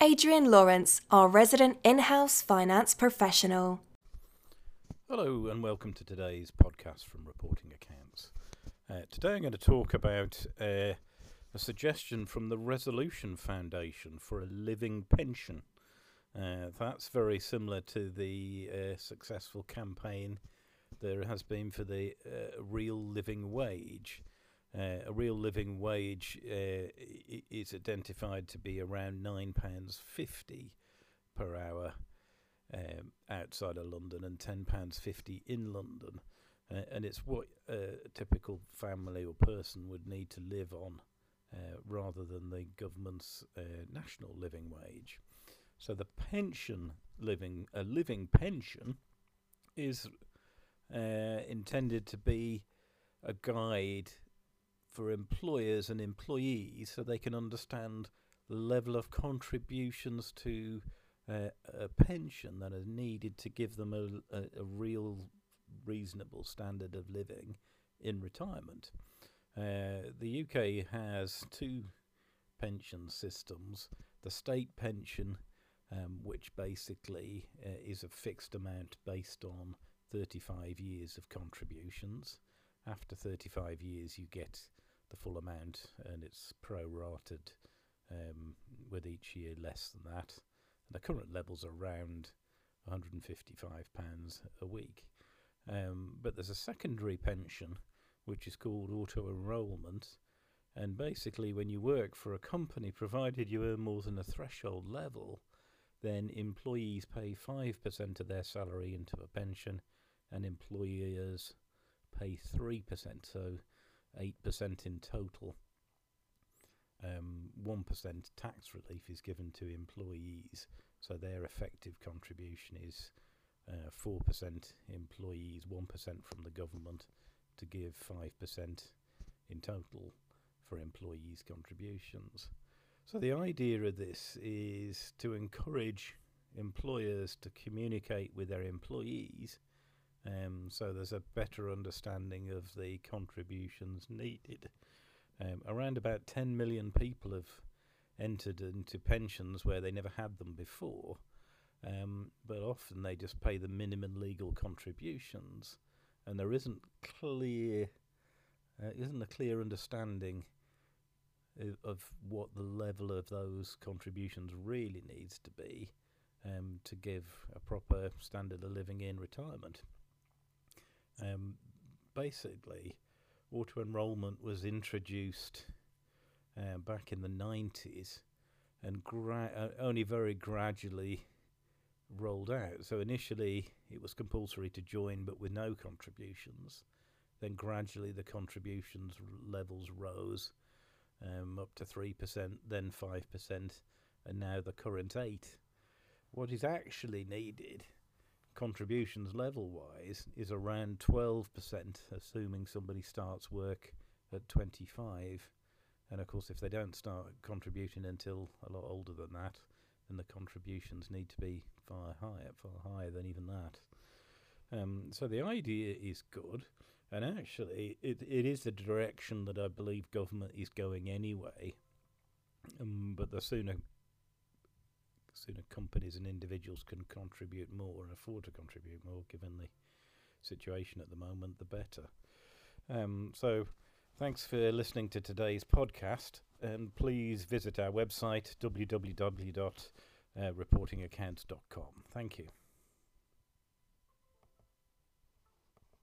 Adrian Lawrence, our resident in house finance professional. Hello, and welcome to today's podcast from Reporting Accounts. Uh, today I'm going to talk about uh, a suggestion from the Resolution Foundation for a living pension. Uh, that's very similar to the uh, successful campaign there has been for the uh, real living wage. Uh, a real living wage uh, is identified to be around £9.50 per hour um, outside of London and £10.50 in London. Uh, and it's what a typical family or person would need to live on uh, rather than the government's uh, national living wage. So the pension living, a living pension, is uh, intended to be a guide for employers and employees so they can understand the level of contributions to uh, a pension that are needed to give them a, a, a, real reasonable standard of living in retirement. Uh, the UK has two pension systems the state pension, um, which basically uh, is a fixed amount based on 35 years of contributions. After 35 years, you get the full amount, and it's prorated um, with each year less than that. And the current level's are around 155 pounds a week. Um, but there's a secondary pension, which is called auto enrolment. And basically, when you work for a company, provided you earn more than a threshold level, then employees pay 5% of their salary into a pension and employers pay 3%. So 8% in total. Um, 1% tax relief is given to employees, so their effective contribution is uh, 4% employees, 1% from the government to give 5% in total for employees' contributions. So the idea of this is to encourage employers to communicate with their employees um, so there's a better understanding of the contributions needed. Um, around about 10 million people have entered into pensions where they never had them before, um, but often they just pay the minimum legal contributions, and there isn't clear, uh, isn't a clear understanding of, what the level of those contributions really needs to be um, to give a proper standard of living in retirement. Um, basically, auto enrolment was introduced uh, back in the 90s and gra- uh, only very gradually rolled out. So initially it was compulsory to join but with no contributions. Then gradually the contributions levels rose um, up to 3%, then 5%, and now the current 8 What is actually needed contributions level wise is around 12%, assuming somebody starts work at 25. And of course, if they don't start contributing until a lot older than that, then the contributions need to be far higher, far higher than even that. Um, so the idea is good, and actually, it, it is the direction that I believe government is going anyway. Um, but the sooner sooner companies and individuals can contribute more and afford to contribute more, given the situation at the moment, the better. Um, so, thanks for listening to today's podcast, and please visit our website www.reportingaccounts.com. Thank you.